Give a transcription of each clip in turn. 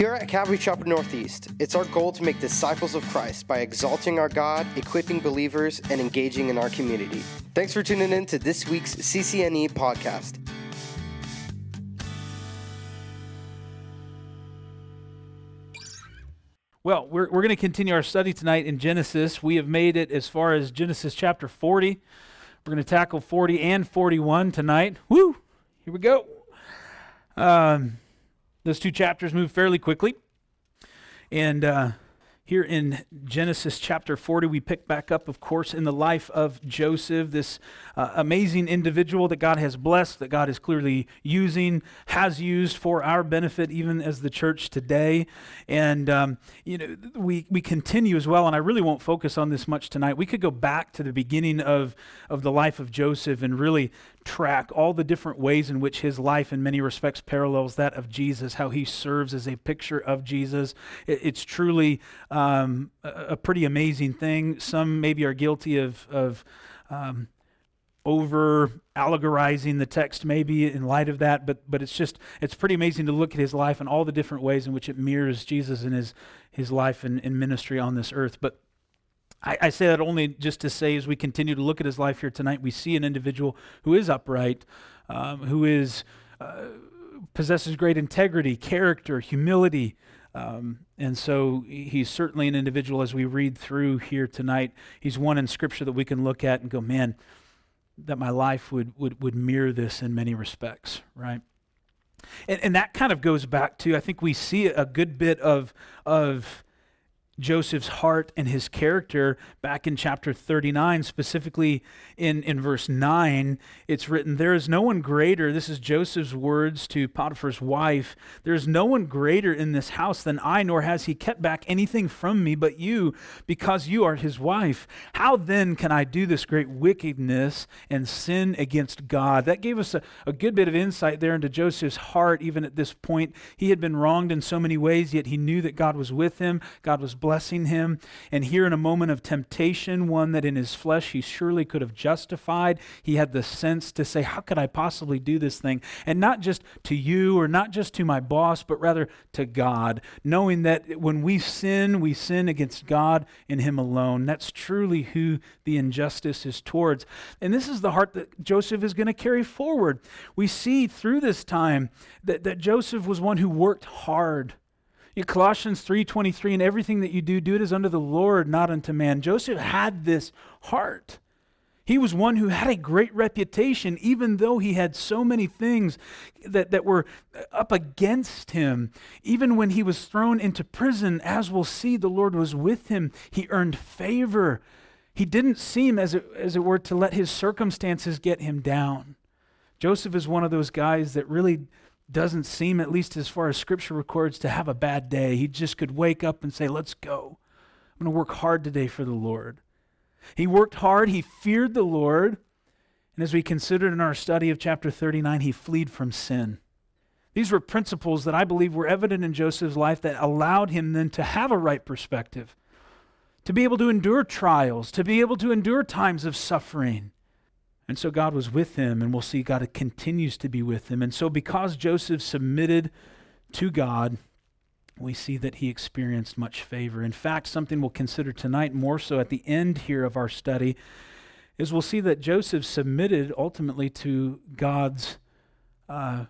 Here at Calvary Chapel Northeast, it's our goal to make disciples of Christ by exalting our God, equipping believers, and engaging in our community. Thanks for tuning in to this week's CCNE podcast. Well, we're, we're going to continue our study tonight in Genesis. We have made it as far as Genesis chapter 40. We're going to tackle 40 and 41 tonight. Woo! Here we go. Um, those two chapters move fairly quickly. And uh, here in Genesis chapter 40, we pick back up, of course, in the life of Joseph, this uh, amazing individual that God has blessed, that God is clearly using, has used for our benefit, even as the church today. And, um, you know, we, we continue as well, and I really won't focus on this much tonight. We could go back to the beginning of, of the life of Joseph and really track all the different ways in which his life, in many respects, parallels that of Jesus, how he serves as a picture of Jesus. It, it's truly um, a, a, pretty amazing thing. Some maybe are guilty of, of um, over allegorizing the text maybe in light of that but but it's just it's pretty amazing to look at his life and all the different ways in which it mirrors jesus and his his life and, and ministry on this earth but I, I, say that only just to say, as we continue to look at his life here tonight, we see an individual who is upright, um, who is uh, possesses great integrity, character, humility, um, and so he's certainly an individual as we read through here tonight. He's one in Scripture that we can look at and go, man, that my life would would would mirror this in many respects, right? And, and that kind of goes back to I think we see a good bit of of Joseph's heart and his character back in chapter 39, specifically in, in verse 9. It's written, There is no one greater, this is Joseph's words to Potiphar's wife, there is no one greater in this house than I, nor has he kept back anything from me but you, because you are his wife. How then can I do this great wickedness and sin against God? That gave us a, a good bit of insight there into Joseph's heart, even at this point. He had been wronged in so many ways, yet he knew that God was with him, God was blessed blessing him. And here, in a moment of temptation, one that in his flesh he surely could have justified, he had the sense to say, How could I possibly do this thing? And not just to you or not just to my boss, but rather to God, knowing that when we sin, we sin against God and him alone. That's truly who the injustice is towards. And this is the heart that Joseph is going to carry forward. We see through this time that, that Joseph was one who worked hard Colossians 3:23 and everything that you do do it as unto the Lord not unto man. Joseph had this heart. He was one who had a great reputation, even though he had so many things that, that were up against him. Even when he was thrown into prison, as we'll see, the Lord was with him. He earned favor. He didn't seem, as it, as it were, to let his circumstances get him down. Joseph is one of those guys that really doesn't seem, at least as far as scripture records, to have a bad day. He just could wake up and say, Let's go. I'm going to work hard today for the Lord. He worked hard, he feared the Lord. And as we considered in our study of chapter 39, he fled from sin. These were principles that I believe were evident in Joseph's life that allowed him then to have a right perspective, to be able to endure trials, to be able to endure times of suffering. And so God was with him, and we'll see God continues to be with him. And so, because Joseph submitted to God, we see that he experienced much favor. In fact, something we'll consider tonight, more so at the end here of our study, is we'll see that Joseph submitted ultimately to God's, uh,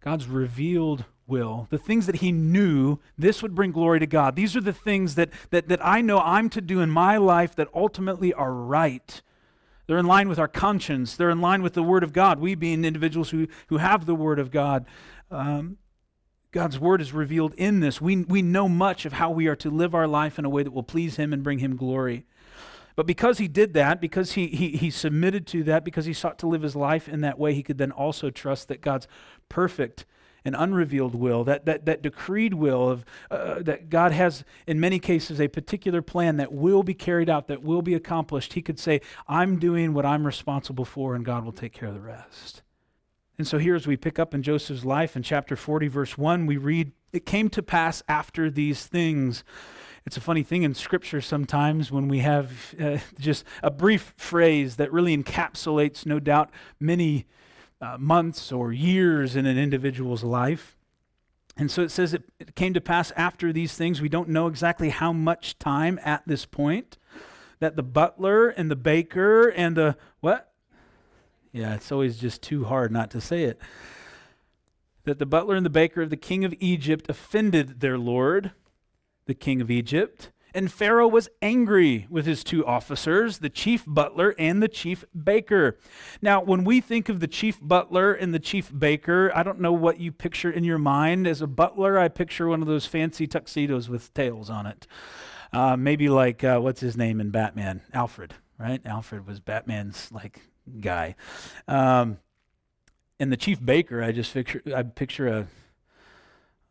God's revealed will, the things that he knew this would bring glory to God. These are the things that, that, that I know I'm to do in my life that ultimately are right. They're in line with our conscience. They're in line with the Word of God. We, being individuals who, who have the Word of God, um, God's Word is revealed in this. We, we know much of how we are to live our life in a way that will please Him and bring Him glory. But because he did that, because he, he, he submitted to that, because he sought to live his life in that way, he could then also trust that God's perfect an unrevealed will, that, that, that decreed will of uh, that God has in many cases a particular plan that will be carried out, that will be accomplished. He could say, I'm doing what I'm responsible for, and God will take care of the rest. And so here, as we pick up in Joseph's life in chapter 40, verse 1, we read, It came to pass after these things. It's a funny thing in Scripture sometimes when we have uh, just a brief phrase that really encapsulates, no doubt, many uh, months or years in an individual's life. And so it says it, it came to pass after these things. We don't know exactly how much time at this point that the butler and the baker and the what? Yeah, it's always just too hard not to say it. That the butler and the baker of the king of Egypt offended their lord, the king of Egypt. And Pharaoh was angry with his two officers, the chief butler and the chief baker. Now, when we think of the chief butler and the chief baker, I don't know what you picture in your mind. As a butler, I picture one of those fancy tuxedos with tails on it. Uh, maybe like, uh, what's his name in Batman? Alfred, right? Alfred was Batman's like guy. Um, and the chief baker, I just picture, I picture a,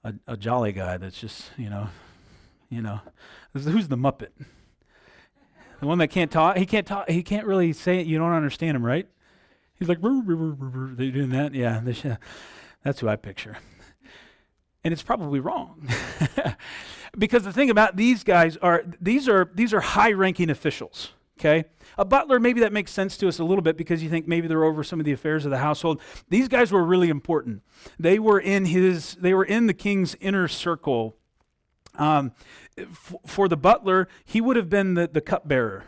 a, a jolly guy that's just, you know, you know, who's the Muppet? The one that can't talk. He can't talk. He can't really say it. You don't understand him, right? He's like, they doing that. Yeah, that's who I picture. And it's probably wrong, because the thing about these guys are these are these are high-ranking officials. Okay, a butler maybe that makes sense to us a little bit because you think maybe they're over some of the affairs of the household. These guys were really important. They were in his. They were in the king's inner circle um, for the butler, he would have been the, the cupbearer.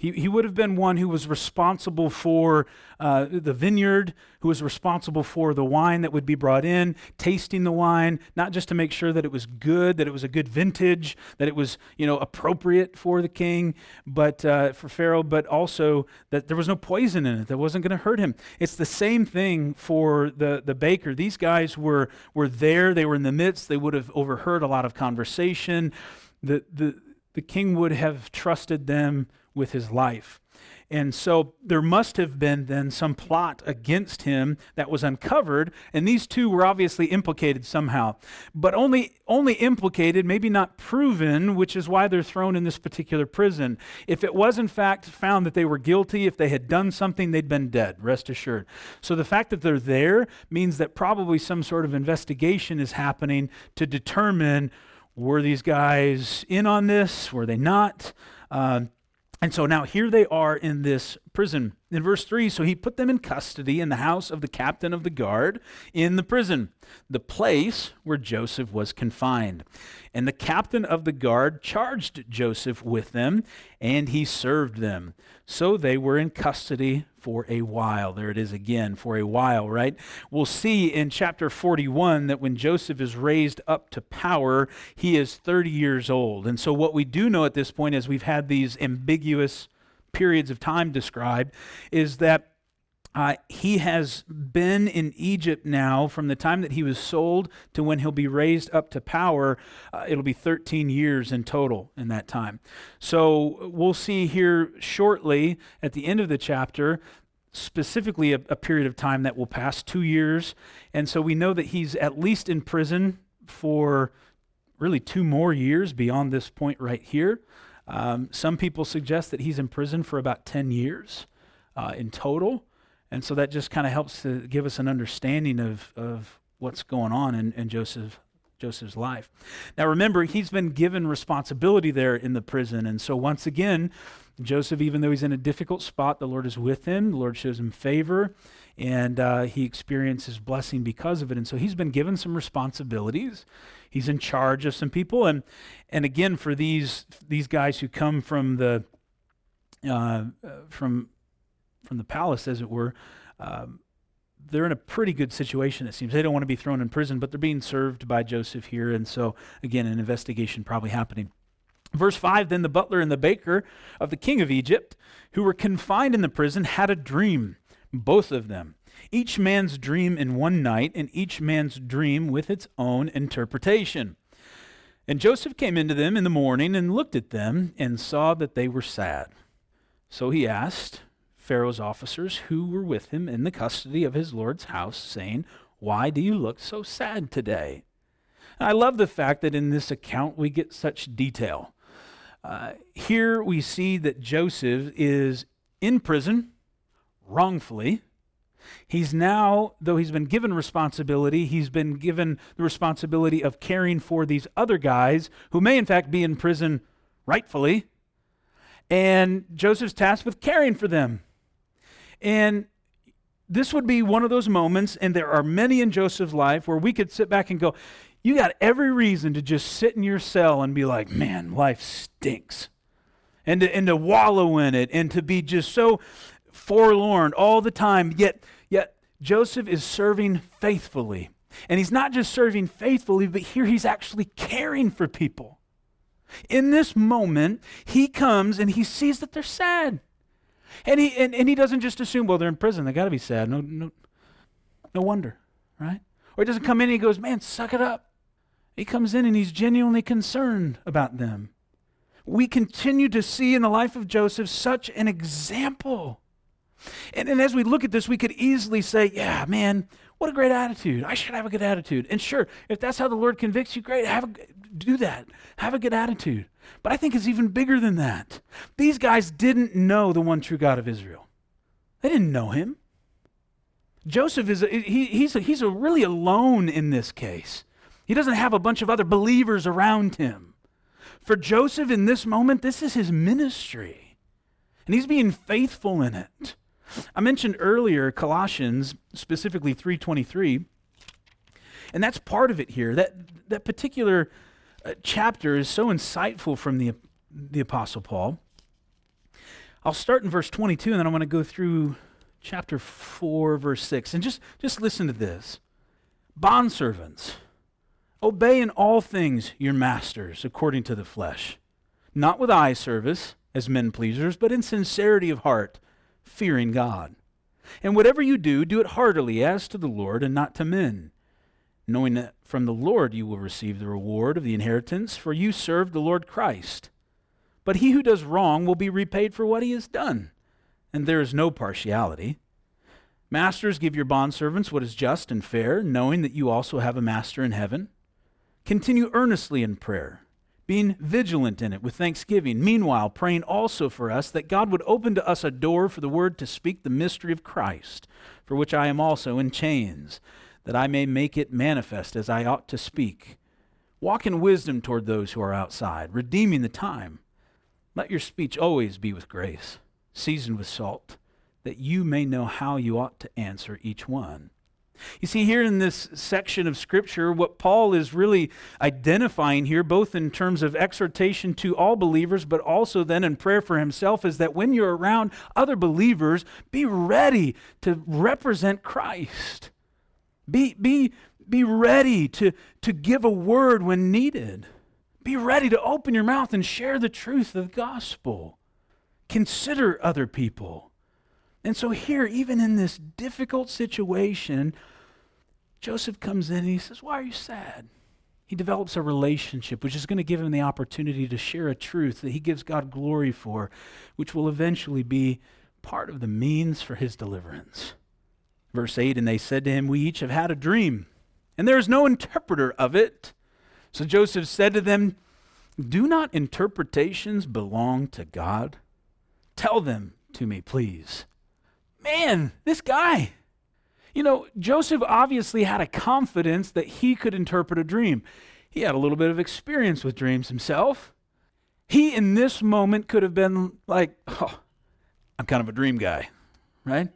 He, he would have been one who was responsible for uh, the vineyard, who was responsible for the wine that would be brought in, tasting the wine, not just to make sure that it was good, that it was a good vintage, that it was you know appropriate for the king, but uh, for Pharaoh, but also that there was no poison in it that wasn't going to hurt him. It's the same thing for the the baker. These guys were were there. They were in the midst. They would have overheard a lot of conversation. The the the king would have trusted them with his life. And so there must have been then some plot against him that was uncovered, and these two were obviously implicated somehow, but only only implicated, maybe not proven, which is why they're thrown in this particular prison. If it was in fact found that they were guilty, if they had done something, they'd been dead, rest assured. So the fact that they're there means that probably some sort of investigation is happening to determine were these guys in on this? Were they not? Uh, and so now here they are in this prison. In verse 3, so he put them in custody in the house of the captain of the guard in the prison, the place where Joseph was confined. And the captain of the guard charged Joseph with them, and he served them. So they were in custody for a while. There it is again, for a while, right? We'll see in chapter 41 that when Joseph is raised up to power, he is 30 years old. And so, what we do know at this point, is we've had these ambiguous periods of time described, is that uh, he has been in Egypt now from the time that he was sold to when he'll be raised up to power. Uh, it'll be 13 years in total in that time. So we'll see here shortly at the end of the chapter, specifically a, a period of time that will pass two years. And so we know that he's at least in prison for really two more years beyond this point right here. Um, some people suggest that he's in prison for about 10 years uh, in total. And so that just kind of helps to give us an understanding of, of what's going on in, in Joseph, Joseph's life. Now remember, he's been given responsibility there in the prison. And so once again, Joseph, even though he's in a difficult spot, the Lord is with him. The Lord shows him favor, and uh, he experiences blessing because of it. And so he's been given some responsibilities. He's in charge of some people, and and again for these these guys who come from the uh, from from the palace, as it were, um, they're in a pretty good situation, it seems. They don't want to be thrown in prison, but they're being served by Joseph here. And so, again, an investigation probably happening. Verse 5 Then the butler and the baker of the king of Egypt, who were confined in the prison, had a dream, both of them. Each man's dream in one night, and each man's dream with its own interpretation. And Joseph came into them in the morning and looked at them and saw that they were sad. So he asked, Pharaoh's officers who were with him in the custody of his Lord's house, saying, Why do you look so sad today? I love the fact that in this account we get such detail. Uh, here we see that Joseph is in prison wrongfully. He's now, though he's been given responsibility, he's been given the responsibility of caring for these other guys who may, in fact, be in prison rightfully. And Joseph's tasked with caring for them. And this would be one of those moments, and there are many in Joseph's life, where we could sit back and go, you got every reason to just sit in your cell and be like, man, life stinks. And to, and to wallow in it and to be just so forlorn all the time. Yet, yet Joseph is serving faithfully. And he's not just serving faithfully, but here he's actually caring for people. In this moment, he comes and he sees that they're sad. And he, and, and he doesn't just assume, well, they're in prison. They got to be sad. No, no, no wonder, right? Or he doesn't come in and he goes, man, suck it up. He comes in and he's genuinely concerned about them. We continue to see in the life of Joseph such an example. And, and as we look at this, we could easily say, yeah, man, what a great attitude. I should have a good attitude. And sure, if that's how the Lord convicts you, great, have a, do that. Have a good attitude. But I think it's even bigger than that. These guys didn't know the one true God of Israel. They didn't know him. Joseph is a, he, he's, a, he's a really alone in this case. He doesn't have a bunch of other believers around him. For Joseph in this moment, this is his ministry. And he's being faithful in it. I mentioned earlier Colossians, specifically 323, and that's part of it here. That, that particular uh, chapter is so insightful from the, the Apostle Paul. I'll start in verse 22, and then I'm going to go through chapter 4, verse 6. And just, just listen to this. Bondservants, obey in all things your masters according to the flesh, not with eye service as men pleasers, but in sincerity of heart, fearing God. And whatever you do, do it heartily as to the Lord and not to men, knowing that from the Lord you will receive the reward of the inheritance, for you serve the Lord Christ. But he who does wrong will be repaid for what he has done and there is no partiality. Masters, give your bondservants what is just and fair, knowing that you also have a master in heaven. Continue earnestly in prayer, being vigilant in it with thanksgiving. Meanwhile, praying also for us that God would open to us a door for the word to speak the mystery of Christ, for which I am also in chains, that I may make it manifest as I ought to speak. Walk in wisdom toward those who are outside, redeeming the time. Let your speech always be with grace seasoned with salt, that you may know how you ought to answer each one. You see, here in this section of Scripture, what Paul is really identifying here, both in terms of exhortation to all believers, but also then in prayer for himself, is that when you're around other believers, be ready to represent Christ. Be, be, be ready to, to give a word when needed. Be ready to open your mouth and share the truth of the gospel consider other people. And so, here, even in this difficult situation, Joseph comes in and he says, Why are you sad? He develops a relationship which is going to give him the opportunity to share a truth that he gives God glory for, which will eventually be part of the means for his deliverance. Verse 8 And they said to him, We each have had a dream, and there is no interpreter of it. So Joseph said to them, Do not interpretations belong to God? Tell them to me, please. Man, this guy. You know, Joseph obviously had a confidence that he could interpret a dream. He had a little bit of experience with dreams himself. He, in this moment, could have been like, oh, I'm kind of a dream guy, right?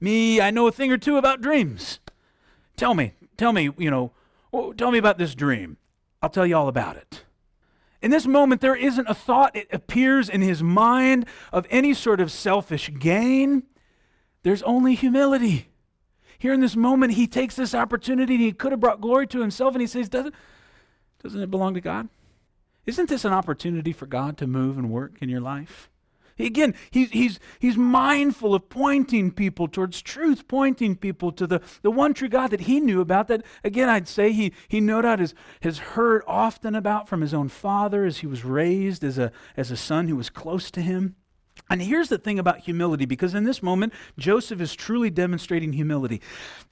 Me, I know a thing or two about dreams. Tell me, tell me, you know, oh, tell me about this dream. I'll tell you all about it. In this moment, there isn't a thought it appears in his mind of any sort of selfish gain. There's only humility. Here in this moment, he takes this opportunity he could have brought glory to himself and he says, Doesn't, doesn't it belong to God? Isn't this an opportunity for God to move and work in your life? Again, he's, he's, he's mindful of pointing people towards truth, pointing people to the, the one true God that he knew about. That, again, I'd say he, he no doubt has, has heard often about from his own father as he was raised as a, as a son who was close to him. And here's the thing about humility, because in this moment, Joseph is truly demonstrating humility.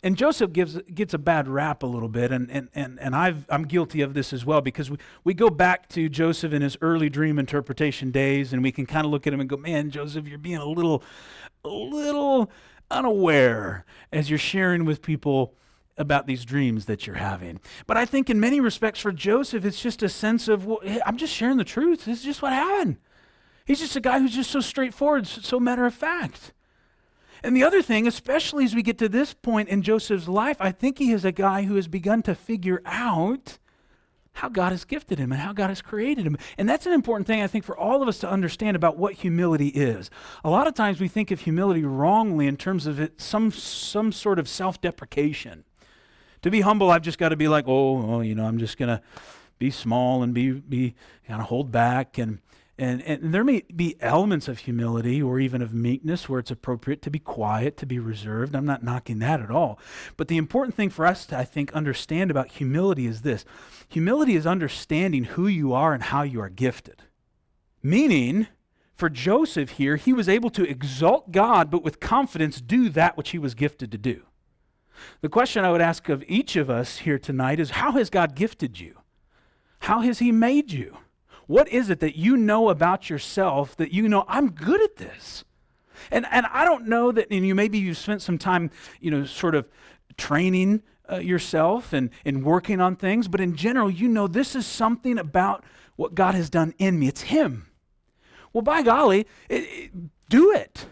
And Joseph gives, gets a bad rap a little bit, and, and, and, and I've, I'm guilty of this as well, because we, we go back to Joseph in his early dream interpretation days, and we can kind of look at him and go, man, Joseph, you're being a little, a little unaware as you're sharing with people about these dreams that you're having. But I think in many respects for Joseph, it's just a sense of, well, I'm just sharing the truth. This is just what happened. He's just a guy who's just so straightforward, so matter of fact. And the other thing, especially as we get to this point in Joseph's life, I think he is a guy who has begun to figure out how God has gifted him and how God has created him. And that's an important thing, I think, for all of us to understand about what humility is. A lot of times we think of humility wrongly in terms of it, some, some sort of self deprecation. To be humble, I've just got to be like, oh, oh you know, I'm just going to be small and be, be kind of hold back. And, and, and there may be elements of humility or even of meekness where it's appropriate to be quiet, to be reserved. I'm not knocking that at all. But the important thing for us to, I think, understand about humility is this humility is understanding who you are and how you are gifted. Meaning, for Joseph here, he was able to exalt God, but with confidence do that which he was gifted to do. The question I would ask of each of us here tonight is how has God gifted you? How has he made you? What is it that you know about yourself that you know, I'm good at this? And, and I don't know that, and you maybe you've spent some time, you know, sort of training uh, yourself and, and working on things, but in general, you know this is something about what God has done in me. It's Him. Well, by golly, it, it, do it.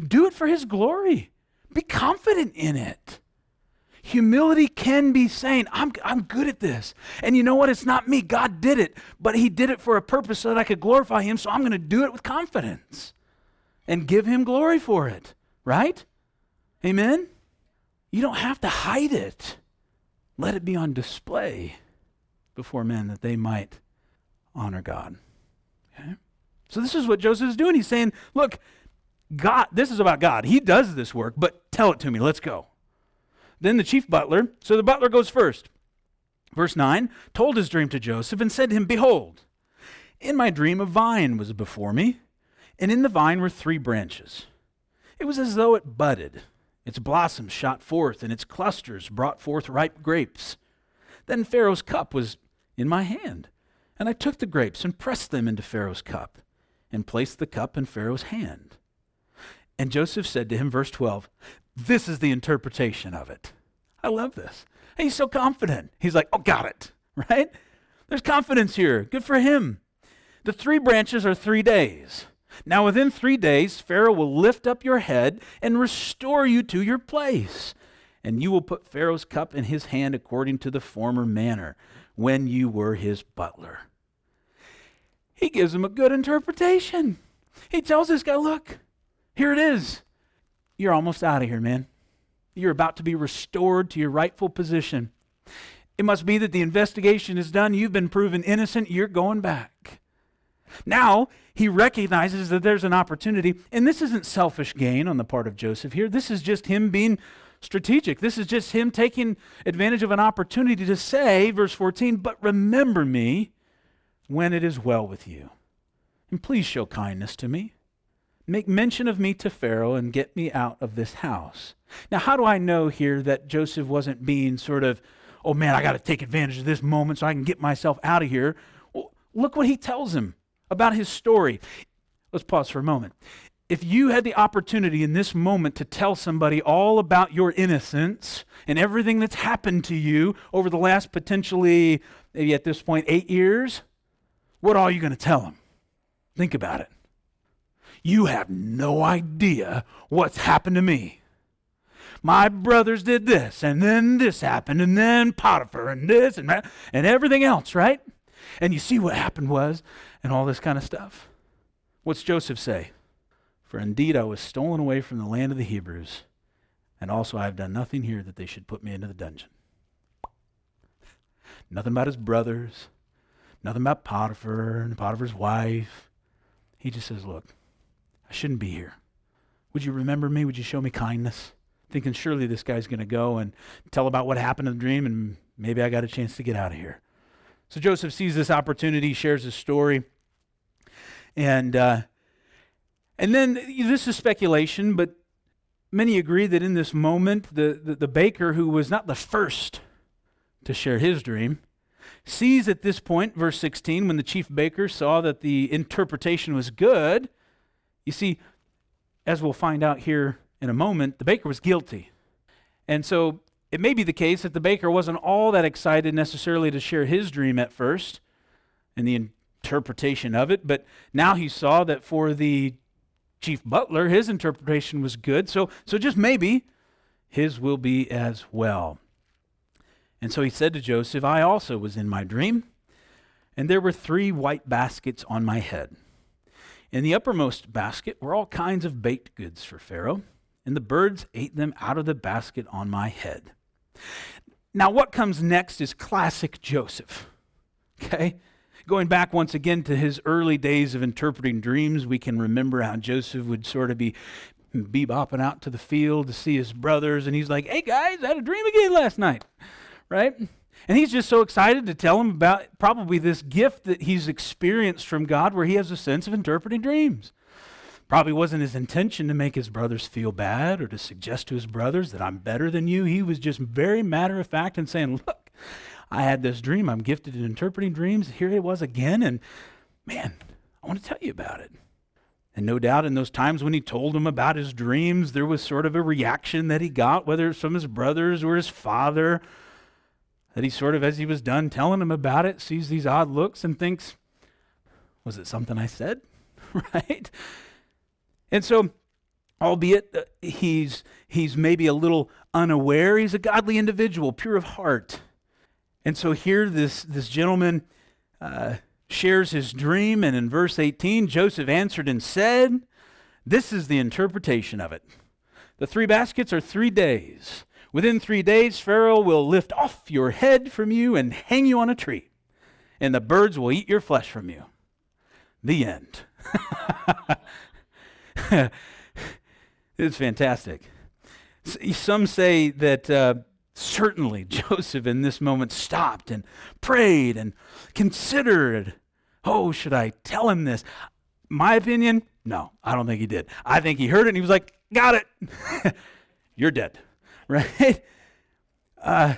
Do it for His glory. Be confident in it. Humility can be saying, I'm, I'm good at this. And you know what? It's not me. God did it, but He did it for a purpose so that I could glorify Him. So I'm going to do it with confidence and give Him glory for it, right? Amen? You don't have to hide it. Let it be on display before men that they might honor God. Okay? So this is what Joseph is doing. He's saying, look, God, this is about God. He does this work, but tell it to me. Let's go. Then the chief butler, so the butler goes first. Verse 9, told his dream to Joseph and said to him, Behold, in my dream a vine was before me, and in the vine were three branches. It was as though it budded. Its blossoms shot forth, and its clusters brought forth ripe grapes. Then Pharaoh's cup was in my hand, and I took the grapes and pressed them into Pharaoh's cup, and placed the cup in Pharaoh's hand. And Joseph said to him, verse 12, this is the interpretation of it. I love this. He's so confident. He's like, oh, got it, right? There's confidence here. Good for him. The three branches are three days. Now, within three days, Pharaoh will lift up your head and restore you to your place. And you will put Pharaoh's cup in his hand according to the former manner when you were his butler. He gives him a good interpretation. He tells this guy, look, here it is you're almost out of here, man. You're about to be restored to your rightful position. It must be that the investigation is done. You've been proven innocent. You're going back. Now, he recognizes that there's an opportunity, and this isn't selfish gain on the part of Joseph here. This is just him being strategic. This is just him taking advantage of an opportunity to say, verse 14, but remember me when it is well with you. And please show kindness to me make mention of me to Pharaoh and get me out of this house. Now, how do I know here that Joseph wasn't being sort of, oh man, I got to take advantage of this moment so I can get myself out of here? Well, look what he tells him about his story. Let's pause for a moment. If you had the opportunity in this moment to tell somebody all about your innocence and everything that's happened to you over the last potentially, maybe at this point, eight years, what are you going to tell them? Think about it. You have no idea what's happened to me. My brothers did this, and then this happened, and then Potiphar, and this, and that, and everything else, right? And you see what happened was, and all this kind of stuff. What's Joseph say? For indeed I was stolen away from the land of the Hebrews, and also I have done nothing here that they should put me into the dungeon. Nothing about his brothers, nothing about Potiphar and Potiphar's wife. He just says, Look, I shouldn't be here. Would you remember me? Would you show me kindness? Thinking surely this guy's going to go and tell about what happened in the dream, and maybe I got a chance to get out of here. So Joseph sees this opportunity, shares his story, and uh, and then this is speculation, but many agree that in this moment, the, the, the baker who was not the first to share his dream sees at this point, verse 16, when the chief baker saw that the interpretation was good, you see, as we'll find out here in a moment, the baker was guilty. And so it may be the case that the baker wasn't all that excited necessarily to share his dream at first and the interpretation of it, but now he saw that for the chief butler, his interpretation was good. So, so just maybe his will be as well. And so he said to Joseph, I also was in my dream, and there were three white baskets on my head. In the uppermost basket were all kinds of baked goods for Pharaoh, and the birds ate them out of the basket on my head. Now, what comes next is classic Joseph. Okay? Going back once again to his early days of interpreting dreams, we can remember how Joseph would sort of be bebopping out to the field to see his brothers, and he's like, Hey guys, I had a dream again last night, right? And he's just so excited to tell him about probably this gift that he's experienced from God where he has a sense of interpreting dreams. Probably wasn't his intention to make his brothers feel bad or to suggest to his brothers that I'm better than you. He was just very matter of fact and saying, Look, I had this dream. I'm gifted in interpreting dreams. Here it was again. And man, I want to tell you about it. And no doubt in those times when he told them about his dreams, there was sort of a reaction that he got, whether it's from his brothers or his father, that he sort of, as he was done telling him about it, sees these odd looks and thinks, Was it something I said? right? And so, albeit uh, he's, he's maybe a little unaware, he's a godly individual, pure of heart. And so here, this, this gentleman uh, shares his dream, and in verse 18, Joseph answered and said, This is the interpretation of it. The three baskets are three days. Within three days, Pharaoh will lift off your head from you and hang you on a tree, and the birds will eat your flesh from you. The end. it's fantastic. Some say that uh, Certainly, Joseph in this moment stopped and prayed and considered oh, should I tell him this? My opinion, no, I don't think he did. I think he heard it and he was like, got it. You're dead, right? Uh,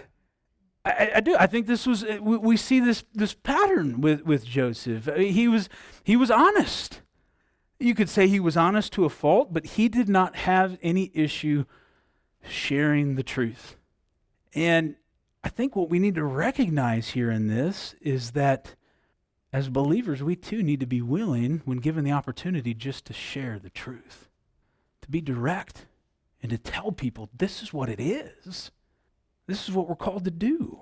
I, I, do. I think this was. We, we, see this this pattern with with Joseph. Uh, he was he was honest. You could say he was honest to a fault, but he did not have any issue sharing the truth. And I think what we need to recognize here in this is that as believers, we too need to be willing, when given the opportunity, just to share the truth, to be direct, and to tell people this is what it is. This is what we're called to do.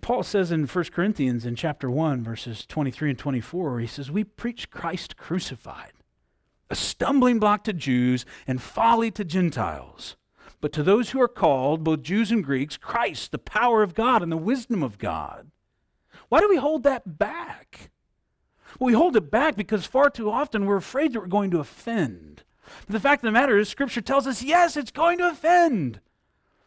Paul says in 1 Corinthians in chapter 1, verses 23 and 24, he says, We preach Christ crucified, a stumbling block to Jews and folly to Gentiles. But to those who are called, both Jews and Greeks, Christ, the power of God and the wisdom of God. Why do we hold that back? Well, we hold it back because far too often we're afraid that we're going to offend. But the fact of the matter is, Scripture tells us, yes, it's going to offend.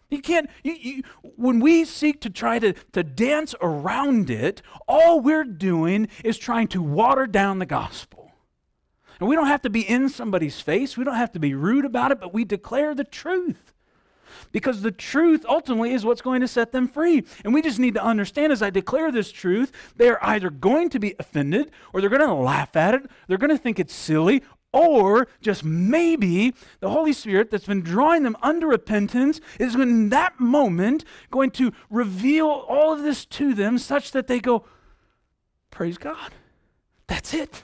You can't, you, you, when we seek to try to, to dance around it, all we're doing is trying to water down the gospel. And we don't have to be in somebody's face, we don't have to be rude about it, but we declare the truth because the truth ultimately is what's going to set them free. And we just need to understand as I declare this truth, they're either going to be offended or they're going to laugh at it, they're going to think it's silly, or just maybe the Holy Spirit that's been drawing them under repentance is in that moment going to reveal all of this to them such that they go, Praise God. That's it.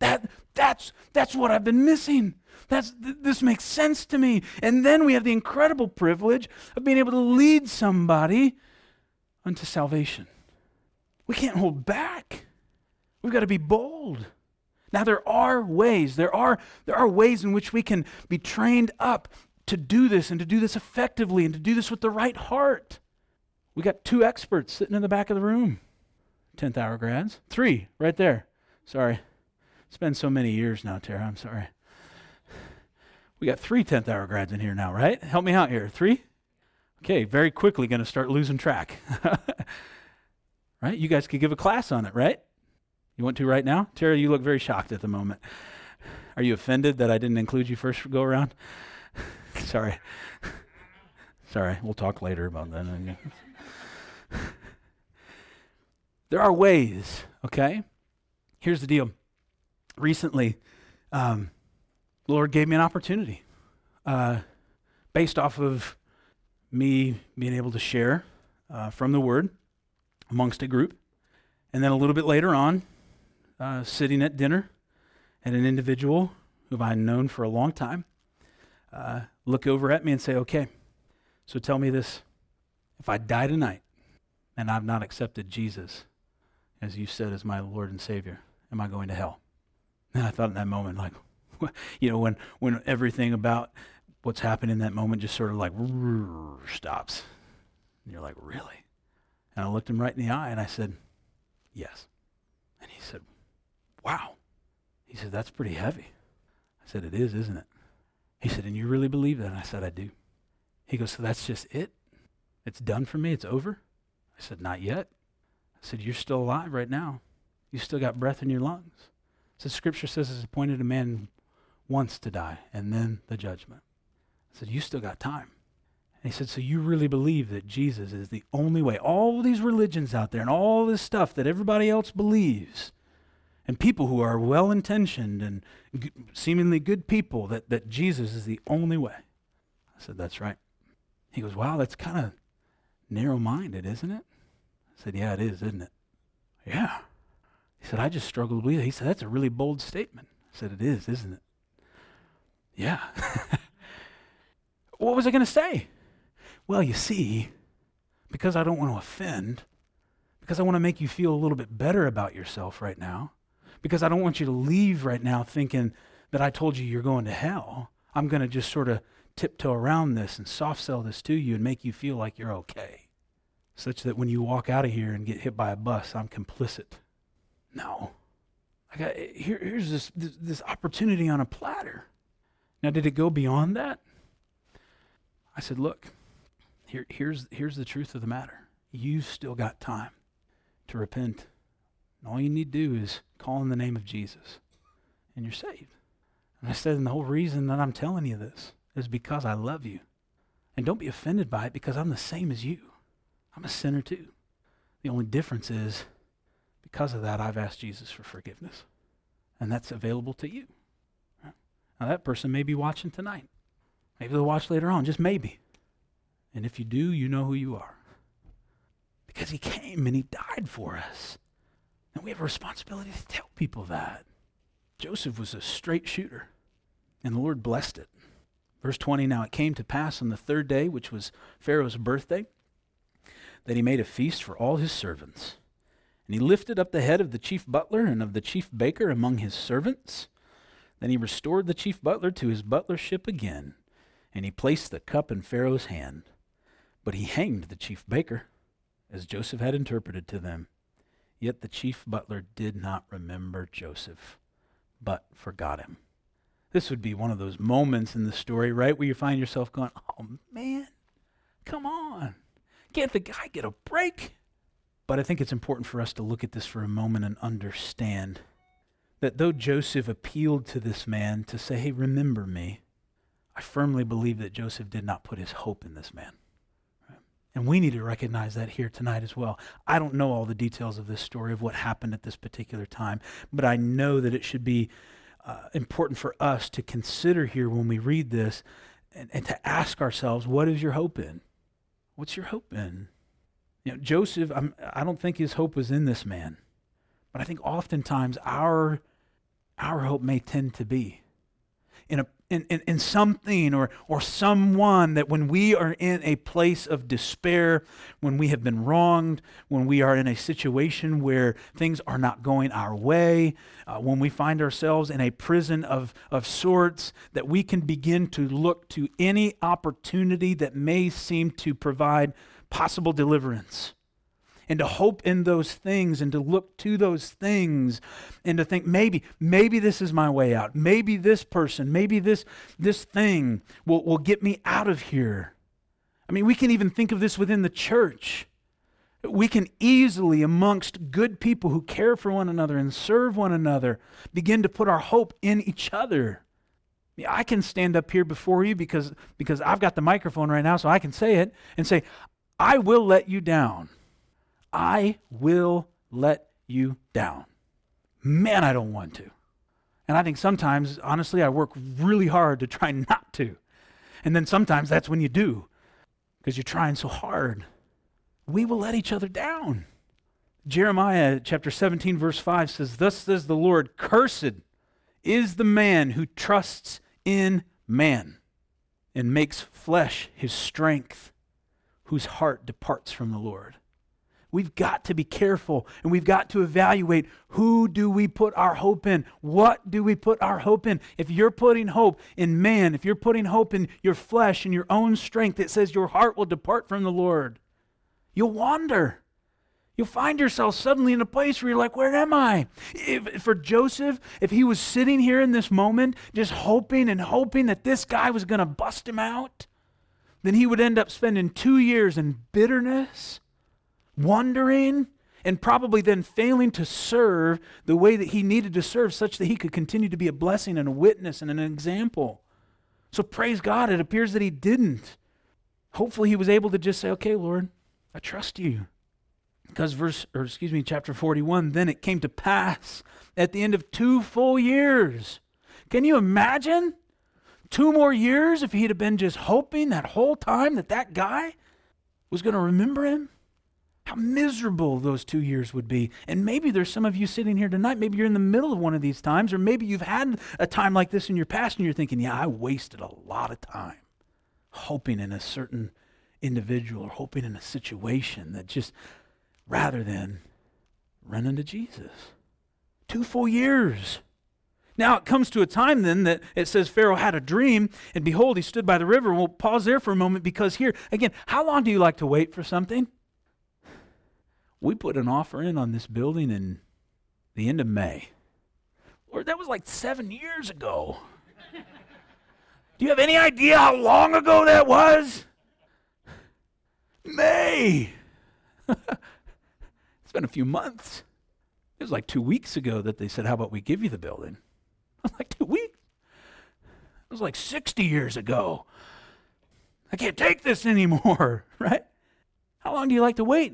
That, that's, that's what I've been missing. That's, th- this makes sense to me. And then we have the incredible privilege of being able to lead somebody unto salvation. We can't hold back. We've got to be bold. Now there are ways. There are there are ways in which we can be trained up to do this and to do this effectively and to do this with the right heart. We got two experts sitting in the back of the room. 10th hour grads. Three right there. Sorry. It's been so many years now, Tara. I'm sorry. We got three 10th hour grads in here now, right? Help me out here. Three? Okay, very quickly going to start losing track. right? You guys could give a class on it, right? You want to right now? Terry, you look very shocked at the moment. Are you offended that I didn't include you first go around? Sorry. Sorry, we'll talk later about that. there are ways, okay? Here's the deal. Recently, um, the Lord gave me an opportunity uh, based off of me being able to share uh, from the Word amongst a group. And then a little bit later on, uh, sitting at dinner, and an individual who I've known for a long time, uh, look over at me and say, Okay, so tell me this. If I die tonight and I've not accepted Jesus, as you said, as my Lord and Savior, am I going to hell? And I thought in that moment, like, you know, when, when everything about what's happened in that moment just sort of like stops. And you're like, really? And I looked him right in the eye and I said, yes. And he said, wow. He said, that's pretty heavy. I said, it is, isn't it? He said, and you really believe that? And I said, I do. He goes, so that's just it? It's done for me? It's over? I said, not yet. I said, you're still alive right now. You still got breath in your lungs. So Scripture says it's appointed a man once to die, and then the judgment. I said, You still got time. And he said, So you really believe that Jesus is the only way? All these religions out there and all this stuff that everybody else believes, and people who are well intentioned and g- seemingly good people, that, that Jesus is the only way. I said, That's right. He goes, Wow, that's kind of narrow minded, isn't it? I said, Yeah, it is, isn't it? Yeah. He said, I just struggled with it. He said, That's a really bold statement. I said, It is, isn't it? Yeah. what was I going to say? Well, you see, because I don't want to offend, because I want to make you feel a little bit better about yourself right now, because I don't want you to leave right now thinking that I told you you're going to hell, I'm going to just sort of tiptoe around this and soft sell this to you and make you feel like you're okay, such that when you walk out of here and get hit by a bus, I'm complicit. No. I got here, here's this, this, this opportunity on a platter. Now, did it go beyond that? I said, look, here, here's, here's the truth of the matter. You've still got time to repent. And all you need to do is call in the name of Jesus, and you're saved. And I said, and the whole reason that I'm telling you this is because I love you. And don't be offended by it because I'm the same as you. I'm a sinner too. The only difference is because of that, I've asked Jesus for forgiveness. And that's available to you. Now, that person may be watching tonight. Maybe they'll watch later on, just maybe. And if you do, you know who you are. Because he came and he died for us. And we have a responsibility to tell people that. Joseph was a straight shooter, and the Lord blessed it. Verse 20 Now it came to pass on the third day, which was Pharaoh's birthday, that he made a feast for all his servants. And he lifted up the head of the chief butler and of the chief baker among his servants. Then he restored the chief butler to his butlership again, and he placed the cup in Pharaoh's hand. But he hanged the chief baker, as Joseph had interpreted to them. Yet the chief butler did not remember Joseph, but forgot him. This would be one of those moments in the story, right, where you find yourself going, Oh man, come on. Can't the guy get a break? But I think it's important for us to look at this for a moment and understand that though Joseph appealed to this man to say, hey, remember me, I firmly believe that Joseph did not put his hope in this man. And we need to recognize that here tonight as well. I don't know all the details of this story, of what happened at this particular time, but I know that it should be uh, important for us to consider here when we read this and, and to ask ourselves, what is your hope in? What's your hope in? You know, Joseph, I'm, I don't think his hope was in this man, but I think oftentimes our our hope may tend to be in a in, in, in something or or someone that when we are in a place of despair, when we have been wronged, when we are in a situation where things are not going our way, uh, when we find ourselves in a prison of, of sorts, that we can begin to look to any opportunity that may seem to provide possible deliverance. And to hope in those things and to look to those things and to think maybe, maybe this is my way out. Maybe this person, maybe this, this thing will, will get me out of here. I mean, we can even think of this within the church. We can easily, amongst good people who care for one another and serve one another, begin to put our hope in each other. I can stand up here before you because, because I've got the microphone right now, so I can say it and say, I will let you down. I will let you down. Man, I don't want to. And I think sometimes, honestly, I work really hard to try not to. And then sometimes that's when you do, because you're trying so hard. We will let each other down. Jeremiah chapter 17, verse 5 says, Thus says the Lord, Cursed is the man who trusts in man and makes flesh his strength, whose heart departs from the Lord. We've got to be careful and we've got to evaluate who do we put our hope in? What do we put our hope in? If you're putting hope in man, if you're putting hope in your flesh and your own strength, it says your heart will depart from the Lord. You'll wander. You'll find yourself suddenly in a place where you're like, where am I? If, for Joseph, if he was sitting here in this moment, just hoping and hoping that this guy was going to bust him out, then he would end up spending two years in bitterness, wondering, and probably then failing to serve the way that he needed to serve, such that he could continue to be a blessing and a witness and an example. So praise God, it appears that he didn't. Hopefully, he was able to just say, okay, Lord, I trust you. Because verse, or excuse me, chapter 41, then it came to pass at the end of two full years. Can you imagine? Two more years if he'd have been just hoping that whole time that that guy was going to remember him? How miserable those two years would be. And maybe there's some of you sitting here tonight. Maybe you're in the middle of one of these times, or maybe you've had a time like this in your past and you're thinking, yeah, I wasted a lot of time hoping in a certain individual or hoping in a situation that just rather than running to Jesus. Two full years. Now it comes to a time then that it says Pharaoh had a dream, and behold, he stood by the river. We'll pause there for a moment because here, again, how long do you like to wait for something? We put an offer in on this building in the end of May. Lord, that was like seven years ago. do you have any idea how long ago that was? May. It's been a few months. It was like two weeks ago that they said, How about we give you the building? I'm like, Two weeks? It was like 60 years ago. I can't take this anymore, right? How long do you like to wait?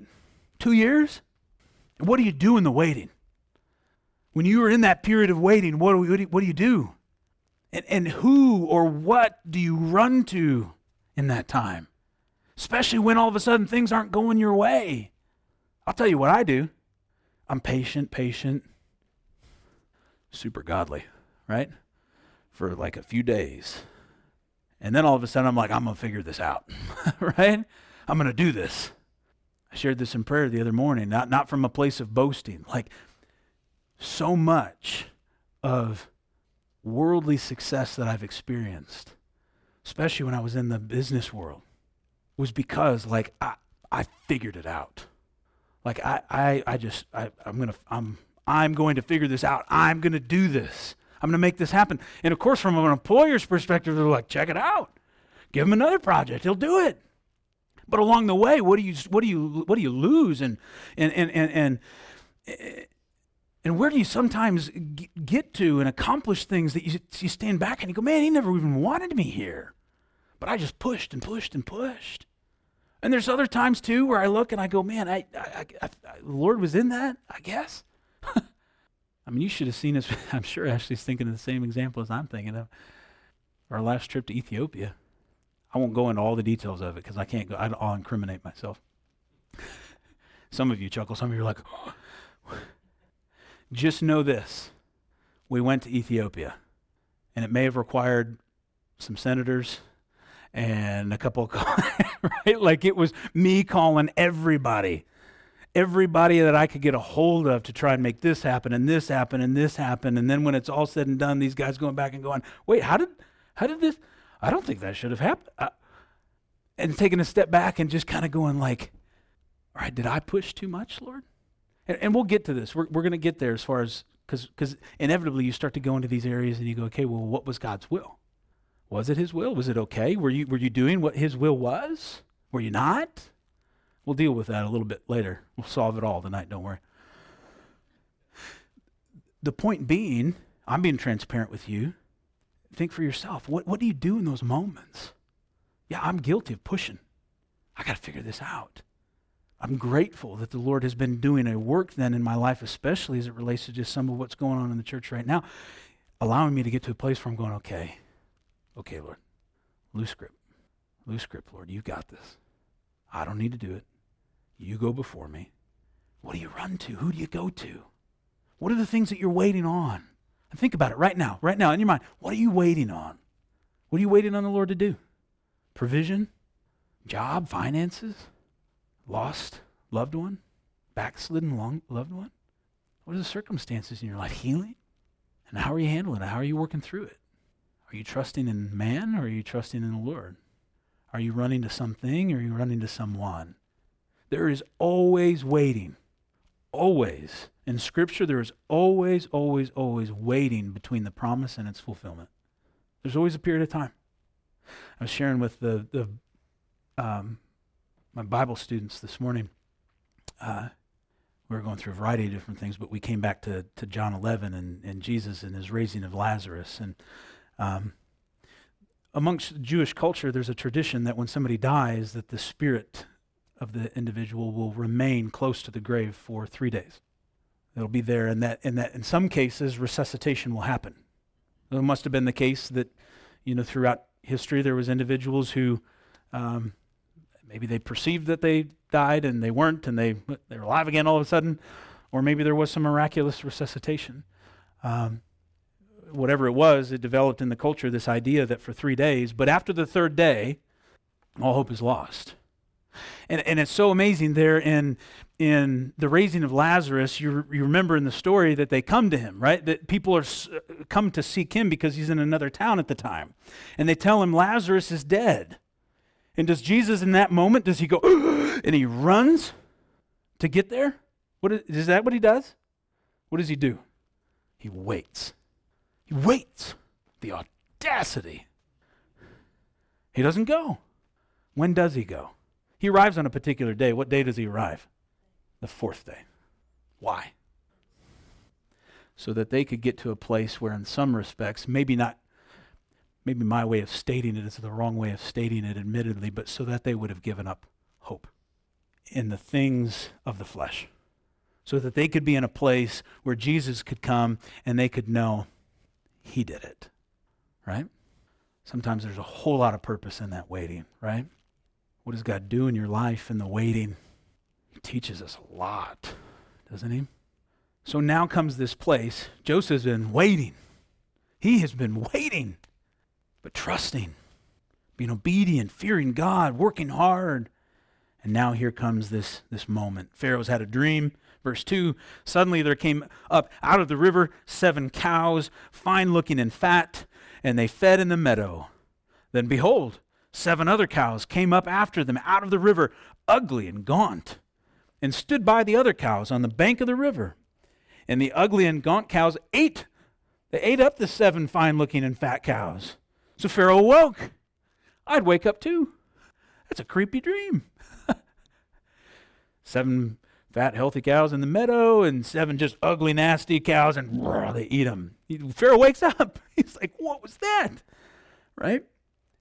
Two years? And what do you do in the waiting? When you are in that period of waiting, what do, you, what do you do? And, and who or what do you run to in that time? Especially when all of a sudden things aren't going your way. I'll tell you what I do. I'm patient, patient, super godly, right? For like a few days. And then all of a sudden I'm like, I'm going to figure this out, right? I'm going to do this. I shared this in prayer the other morning, not, not from a place of boasting. Like, so much of worldly success that I've experienced, especially when I was in the business world, was because, like, I, I figured it out. Like I, I, I just, I, I'm gonna, I'm, I'm going to figure this out. I'm going to do this. I'm going to make this happen. And of course, from an employer's perspective, they're like, check it out. Give him another project. He'll do it. But along the way, what do you, what do you, what do you lose? And, and, and, and, and, and where do you sometimes get to and accomplish things that you, you stand back and you go, man, he never even wanted me here. But I just pushed and pushed and pushed. And there's other times too where I look and I go, man, I, I, I, the Lord was in that, I guess. I mean, you should have seen us. I'm sure Ashley's thinking of the same example as I'm thinking of. Our last trip to Ethiopia. I won't go into all the details of it because I can't go. I'll incriminate myself. some of you chuckle. Some of you are like, just know this. We went to Ethiopia, and it may have required some senators and a couple, right? Like it was me calling everybody, everybody that I could get a hold of to try and make this happen and this happen and this happen. And then when it's all said and done, these guys going back and going, wait, how did, how did this? I don't think that should have happened. And taking a step back and just kind of going like, all right, did I push too much, Lord? And, and we'll get to this. We're, we're going to get there as far as, because inevitably you start to go into these areas and you go, okay, well, what was God's will? Was it his will? Was it okay? Were you, were you doing what his will was? Were you not? We'll deal with that a little bit later. We'll solve it all tonight, don't worry. The point being, I'm being transparent with you. Think for yourself. What, what do you do in those moments? Yeah, I'm guilty of pushing. I got to figure this out. I'm grateful that the Lord has been doing a work then in my life, especially as it relates to just some of what's going on in the church right now, allowing me to get to a place where I'm going, okay, Okay, Lord, loose grip. Loose grip, Lord. You got this. I don't need to do it. You go before me. What do you run to? Who do you go to? What are the things that you're waiting on? And think about it right now, right now in your mind. What are you waiting on? What are you waiting on the Lord to do? Provision? Job? Finances? Lost loved one? Backslidden long, loved one? What are the circumstances in your life? Healing? And how are you handling it? How are you working through it? Are you trusting in man or are you trusting in the Lord? Are you running to something or are you running to someone? There is always waiting. Always. In Scripture, there is always, always, always waiting between the promise and its fulfillment. There's always a period of time. I was sharing with the, the um, my Bible students this morning. Uh, we were going through a variety of different things, but we came back to, to John 11 and, and Jesus and his raising of Lazarus. And um, amongst Jewish culture, there's a tradition that when somebody dies, that the spirit of the individual will remain close to the grave for three days. It'll be there, and that, and that in some cases, resuscitation will happen. It must have been the case that, you know, throughout history, there was individuals who um, maybe they perceived that they died and they weren't, and they they were alive again all of a sudden, or maybe there was some miraculous resuscitation. Um, whatever it was, it developed in the culture this idea that for three days, but after the third day, all hope is lost. And, and it's so amazing there in, in the raising of Lazarus, you, you remember in the story that they come to him, right? That people are come to seek him because he's in another town at the time. And they tell him Lazarus is dead. And does Jesus in that moment, does he go, and he runs to get there? What is, is that what he does? What does he do? He waits. He waits. The audacity. He doesn't go. When does he go? He arrives on a particular day. What day does he arrive? The fourth day. Why? So that they could get to a place where, in some respects, maybe not, maybe my way of stating it is the wrong way of stating it, admittedly, but so that they would have given up hope in the things of the flesh. So that they could be in a place where Jesus could come and they could know he did it. Right? Sometimes there's a whole lot of purpose in that waiting, right? What does God do in your life in the waiting? He teaches us a lot, doesn't he? So now comes this place. Joseph's been waiting. He has been waiting, but trusting, being obedient, fearing God, working hard. And now here comes this, this moment. Pharaoh's had a dream. Verse 2 Suddenly there came up out of the river seven cows, fine looking and fat, and they fed in the meadow. Then behold, Seven other cows came up after them out of the river, ugly and gaunt, and stood by the other cows on the bank of the river. And the ugly and gaunt cows ate. They ate up the seven fine looking and fat cows. So Pharaoh awoke. I'd wake up too. That's a creepy dream. seven fat, healthy cows in the meadow, and seven just ugly, nasty cows, and they eat them. Pharaoh wakes up. He's like, What was that? Right?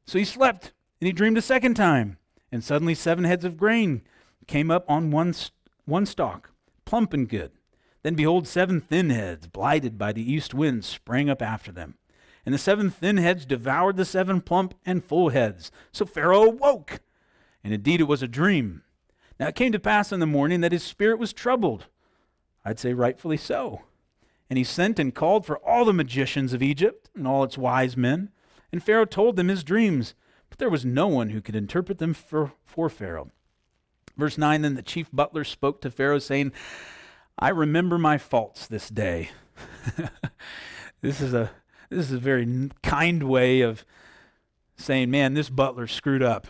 So he slept and he dreamed a second time, and suddenly seven heads of grain came up on one, one stalk, plump and good. Then behold, seven thin heads, blighted by the east wind, sprang up after them. And the seven thin heads devoured the seven plump and full heads. So Pharaoh awoke, and indeed it was a dream. Now it came to pass in the morning that his spirit was troubled. I'd say rightfully so. And he sent and called for all the magicians of Egypt and all its wise men. And Pharaoh told them his dreams. But there was no one who could interpret them for, for Pharaoh. Verse 9 Then the chief butler spoke to Pharaoh, saying, I remember my faults this day. this is a this is a very kind way of saying, man, this butler screwed up.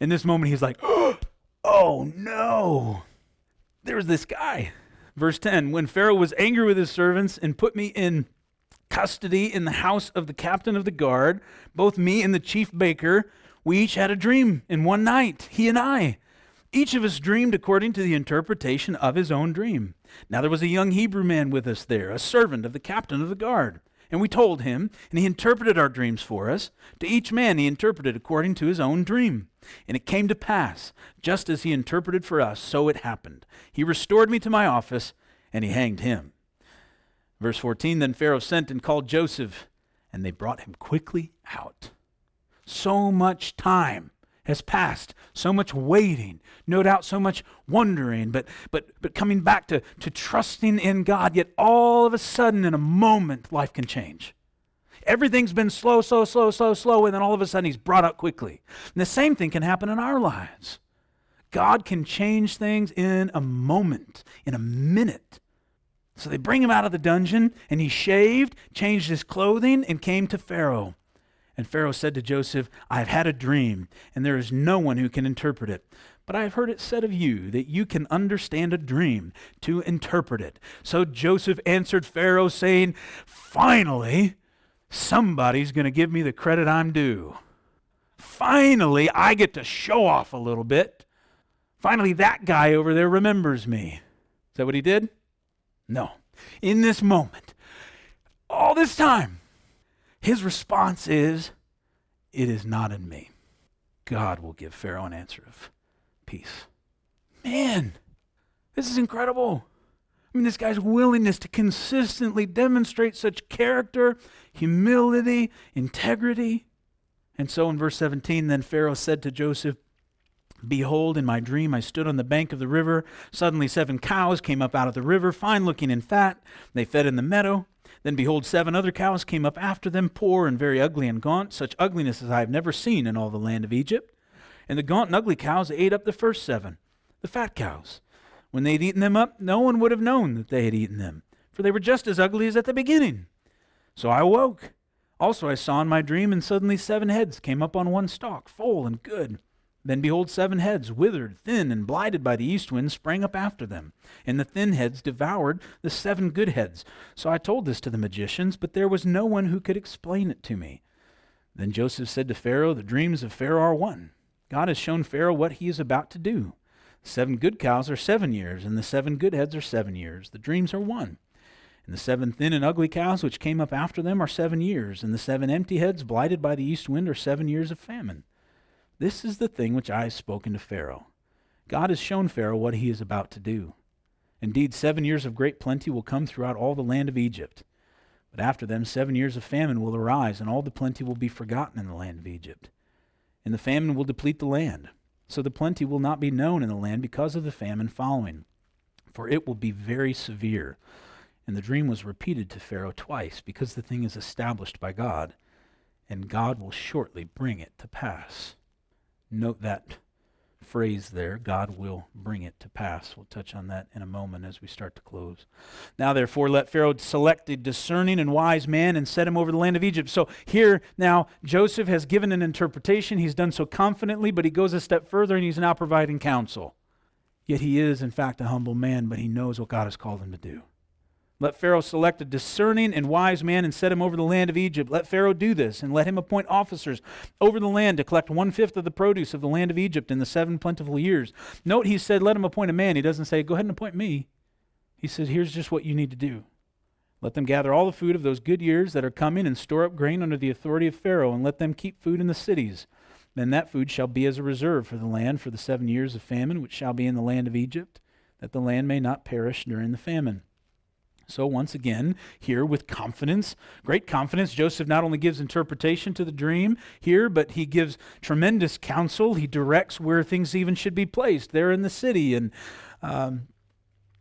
In this moment, he's like, oh no, there's this guy. Verse 10 When Pharaoh was angry with his servants and put me in custody in the house of the captain of the guard, both me and the chief baker, we each had a dream in one night, he and I. Each of us dreamed according to the interpretation of his own dream. Now there was a young Hebrew man with us there, a servant of the captain of the guard. And we told him, and he interpreted our dreams for us. To each man he interpreted according to his own dream. And it came to pass, just as he interpreted for us, so it happened. He restored me to my office, and he hanged him. Verse 14 Then Pharaoh sent and called Joseph, and they brought him quickly out. So much time has passed, so much waiting, no doubt so much wondering, but, but, but coming back to, to trusting in God, yet all of a sudden, in a moment, life can change. Everything's been slow, slow, slow, slow, slow, and then all of a sudden he's brought up quickly. And the same thing can happen in our lives. God can change things in a moment, in a minute. So they bring him out of the dungeon, and he shaved, changed his clothing, and came to Pharaoh. And Pharaoh said to Joseph, I have had a dream, and there is no one who can interpret it. But I have heard it said of you that you can understand a dream to interpret it. So Joseph answered Pharaoh, saying, Finally, somebody's going to give me the credit I'm due. Finally, I get to show off a little bit. Finally, that guy over there remembers me. Is that what he did? No. In this moment, all this time, his response is, It is not in me. God will give Pharaoh an answer of peace. Man, this is incredible. I mean, this guy's willingness to consistently demonstrate such character, humility, integrity. And so in verse 17, then Pharaoh said to Joseph, Behold, in my dream I stood on the bank of the river. Suddenly seven cows came up out of the river, fine looking and fat. They fed in the meadow. Then behold, seven other cows came up after them, poor and very ugly and gaunt, such ugliness as I have never seen in all the land of Egypt. And the gaunt and ugly cows ate up the first seven, the fat cows. When they had eaten them up, no one would have known that they had eaten them, for they were just as ugly as at the beginning. So I awoke. Also I saw in my dream, and suddenly seven heads came up on one stalk, full and good. Then behold, seven heads, withered, thin, and blighted by the east wind, sprang up after them. And the thin heads devoured the seven good heads. So I told this to the magicians, but there was no one who could explain it to me. Then Joseph said to Pharaoh, The dreams of Pharaoh are one. God has shown Pharaoh what he is about to do. Seven good cows are seven years, and the seven good heads are seven years. The dreams are one. And the seven thin and ugly cows which came up after them are seven years, and the seven empty heads blighted by the east wind are seven years of famine. This is the thing which I have spoken to Pharaoh. God has shown Pharaoh what he is about to do. Indeed, seven years of great plenty will come throughout all the land of Egypt. But after them, seven years of famine will arise, and all the plenty will be forgotten in the land of Egypt. And the famine will deplete the land. So the plenty will not be known in the land because of the famine following, for it will be very severe. And the dream was repeated to Pharaoh twice, because the thing is established by God, and God will shortly bring it to pass. Note that phrase there God will bring it to pass. We'll touch on that in a moment as we start to close. Now, therefore, let Pharaoh select a discerning and wise man and set him over the land of Egypt. So here now, Joseph has given an interpretation. He's done so confidently, but he goes a step further and he's now providing counsel. Yet he is, in fact, a humble man, but he knows what God has called him to do. Let Pharaoh select a discerning and wise man and set him over the land of Egypt. Let Pharaoh do this, and let him appoint officers over the land to collect one fifth of the produce of the land of Egypt in the seven plentiful years. Note he said, Let him appoint a man. He doesn't say, Go ahead and appoint me. He said, Here's just what you need to do. Let them gather all the food of those good years that are coming and store up grain under the authority of Pharaoh, and let them keep food in the cities. Then that food shall be as a reserve for the land for the seven years of famine which shall be in the land of Egypt, that the land may not perish during the famine. So, once again, here with confidence, great confidence, Joseph not only gives interpretation to the dream here, but he gives tremendous counsel. He directs where things even should be placed there in the city. And um,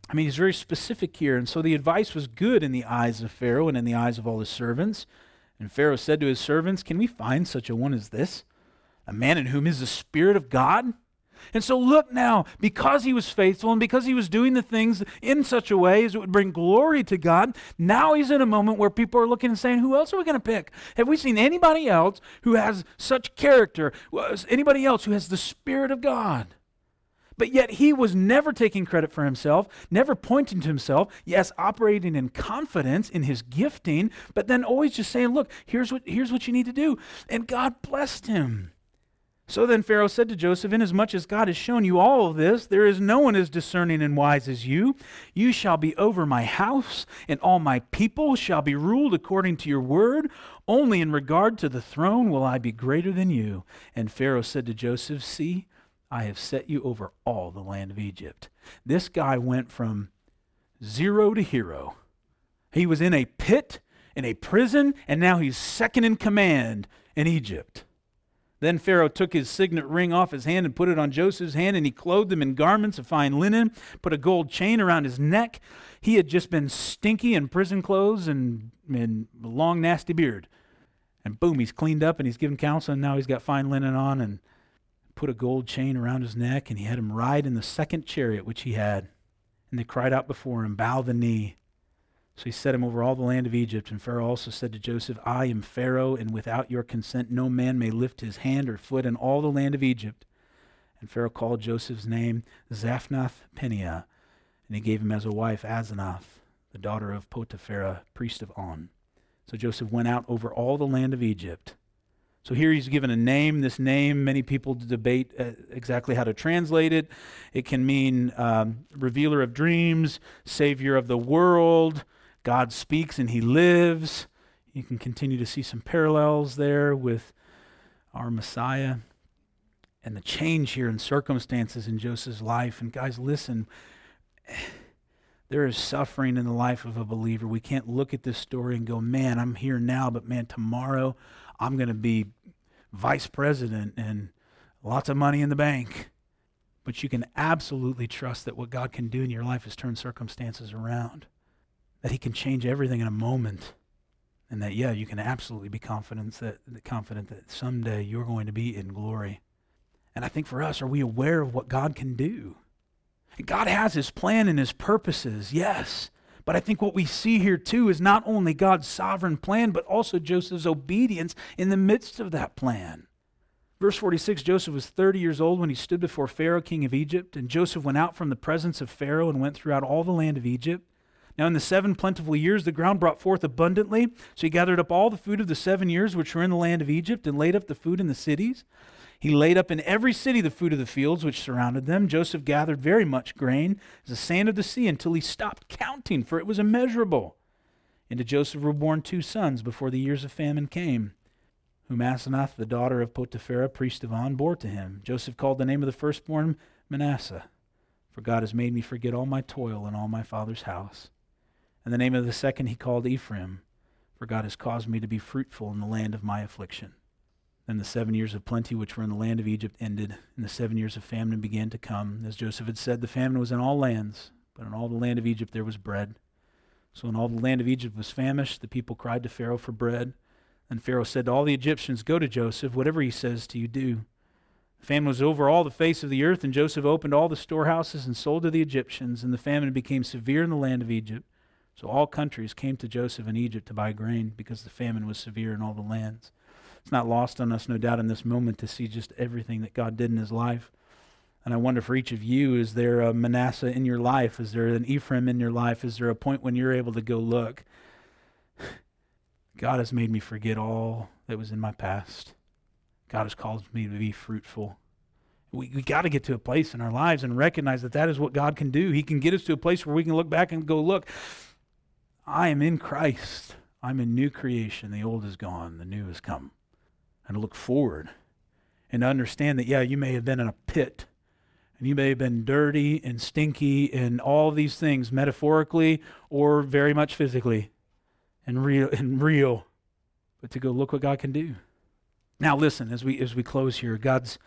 I mean, he's very specific here. And so the advice was good in the eyes of Pharaoh and in the eyes of all his servants. And Pharaoh said to his servants, Can we find such a one as this? A man in whom is the Spirit of God? And so look now, because he was faithful and because he was doing the things in such a way as it would bring glory to God, now he's in a moment where people are looking and saying, Who else are we going to pick? Have we seen anybody else who has such character? Anybody else who has the Spirit of God? But yet he was never taking credit for himself, never pointing to himself, yes, operating in confidence in his gifting, but then always just saying, Look, here's what, here's what you need to do. And God blessed him. So then Pharaoh said to Joseph, Inasmuch as God has shown you all of this, there is no one as discerning and wise as you. You shall be over my house, and all my people shall be ruled according to your word. Only in regard to the throne will I be greater than you. And Pharaoh said to Joseph, See, I have set you over all the land of Egypt. This guy went from zero to hero. He was in a pit, in a prison, and now he's second in command in Egypt. Then Pharaoh took his signet ring off his hand and put it on Joseph's hand, and he clothed him in garments of fine linen, put a gold chain around his neck. He had just been stinky in prison clothes and, and long, nasty beard. And boom, he's cleaned up and he's given counsel, and now he's got fine linen on and put a gold chain around his neck, and he had him ride in the second chariot which he had. And they cried out before him, Bow the knee. So he set him over all the land of Egypt. And Pharaoh also said to Joseph, I am Pharaoh, and without your consent no man may lift his hand or foot in all the land of Egypt. And Pharaoh called Joseph's name Zaphnath Paneah, and he gave him as a wife Asenath, the daughter of Potiphera, priest of On. So Joseph went out over all the land of Egypt. So here he's given a name. This name, many people debate uh, exactly how to translate it. It can mean um, revealer of dreams, savior of the world, God speaks and he lives. You can continue to see some parallels there with our Messiah and the change here in circumstances in Joseph's life. And guys, listen, there is suffering in the life of a believer. We can't look at this story and go, man, I'm here now, but man, tomorrow I'm going to be vice president and lots of money in the bank. But you can absolutely trust that what God can do in your life is turn circumstances around that he can change everything in a moment and that yeah you can absolutely be confident that confident that someday you're going to be in glory and i think for us are we aware of what god can do god has his plan and his purposes yes but i think what we see here too is not only god's sovereign plan but also joseph's obedience in the midst of that plan Verse 46 Joseph was 30 years old when he stood before Pharaoh, king of Egypt. And Joseph went out from the presence of Pharaoh and went throughout all the land of Egypt. Now, in the seven plentiful years, the ground brought forth abundantly. So he gathered up all the food of the seven years which were in the land of Egypt and laid up the food in the cities. He laid up in every city the food of the fields which surrounded them. Joseph gathered very much grain, as the sand of the sea, until he stopped counting, for it was immeasurable. And to Joseph were born two sons before the years of famine came, whom Asenath, the daughter of Potiphera, priest of On, bore to him. Joseph called the name of the firstborn Manasseh, for God has made me forget all my toil and all my father's house. And the name of the second he called Ephraim, for God has caused me to be fruitful in the land of my affliction. Then the seven years of plenty which were in the land of Egypt ended, and the seven years of famine began to come. As Joseph had said, the famine was in all lands, but in all the land of Egypt there was bread. So when all the land of Egypt was famished, the people cried to Pharaoh for bread. And Pharaoh said to all the Egyptians, Go to Joseph, whatever he says to you, do. The famine was over all the face of the earth, and Joseph opened all the storehouses and sold to the Egyptians, and the famine became severe in the land of Egypt. So all countries came to Joseph in Egypt to buy grain because the famine was severe in all the lands. It's not lost on us, no doubt, in this moment to see just everything that God did in his life. And I wonder for each of you, is there a Manasseh in your life? Is there an Ephraim in your life? Is there a point when you're able to go, look, God has made me forget all that was in my past. God has called me to be fruitful. We, we got to get to a place in our lives and recognize that that is what God can do. He can get us to a place where we can look back and go, look, I am in Christ. I'm a new creation. The old is gone, the new has come. And to look forward and to understand that, yeah, you may have been in a pit and you may have been dirty and stinky and all these things metaphorically or very much physically and real and real. But to go look what God can do. Now listen, as we as we close here, God's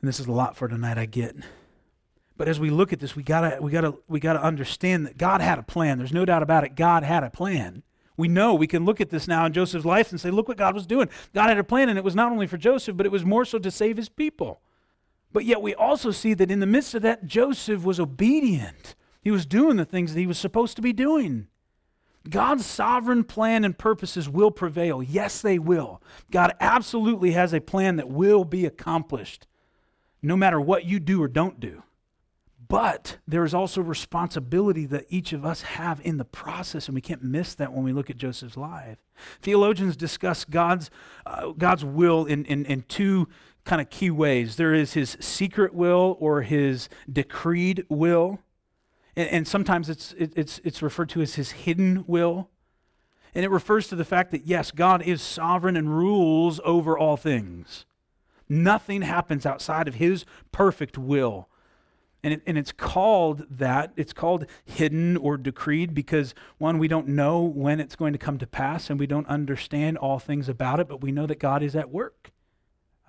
and this is a lot for tonight, I get. But as we look at this, we gotta we gotta we gotta understand that God had a plan. There's no doubt about it. God had a plan. We know we can look at this now in Joseph's life and say, look what God was doing. God had a plan, and it was not only for Joseph, but it was more so to save his people. But yet we also see that in the midst of that, Joseph was obedient. He was doing the things that he was supposed to be doing. God's sovereign plan and purposes will prevail. Yes, they will. God absolutely has a plan that will be accomplished, no matter what you do or don't do. But there is also responsibility that each of us have in the process, and we can't miss that when we look at Joseph's life. Theologians discuss God's, uh, God's will in, in, in two kind of key ways there is his secret will or his decreed will, and, and sometimes it's, it, it's, it's referred to as his hidden will. And it refers to the fact that, yes, God is sovereign and rules over all things. Nothing happens outside of his perfect will. And, it, and it's called that. It's called hidden or decreed because, one, we don't know when it's going to come to pass and we don't understand all things about it, but we know that God is at work.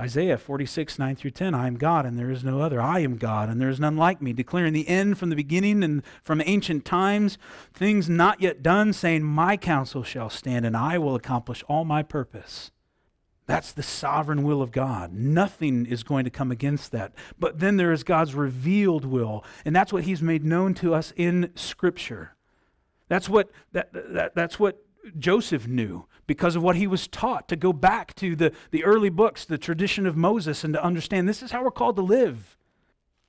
Isaiah 46, 9 through 10, I am God and there is no other. I am God and there is none like me, declaring the end from the beginning and from ancient times, things not yet done, saying, My counsel shall stand and I will accomplish all my purpose. That's the sovereign will of God. Nothing is going to come against that. But then there is God's revealed will, and that's what He's made known to us in Scripture. That's what, that, that, that's what Joseph knew because of what he was taught to go back to the, the early books, the tradition of Moses, and to understand this is how we're called to live.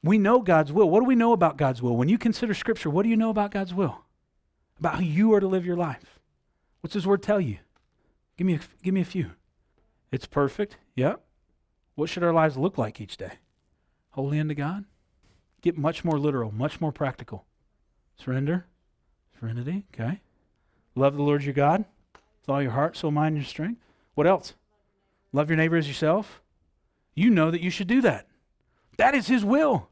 We know God's will. What do we know about God's will? When you consider Scripture, what do you know about God's will? About how you are to live your life? What's His Word tell you? Give me a, give me a few. It's perfect. Yep. What should our lives look like each day? Holy unto God? Get much more literal, much more practical. Surrender. Serenity. Okay. Love the Lord your God with all your heart, soul, mind, and strength. What else? Love your neighbor as yourself. You know that you should do that. That is His will.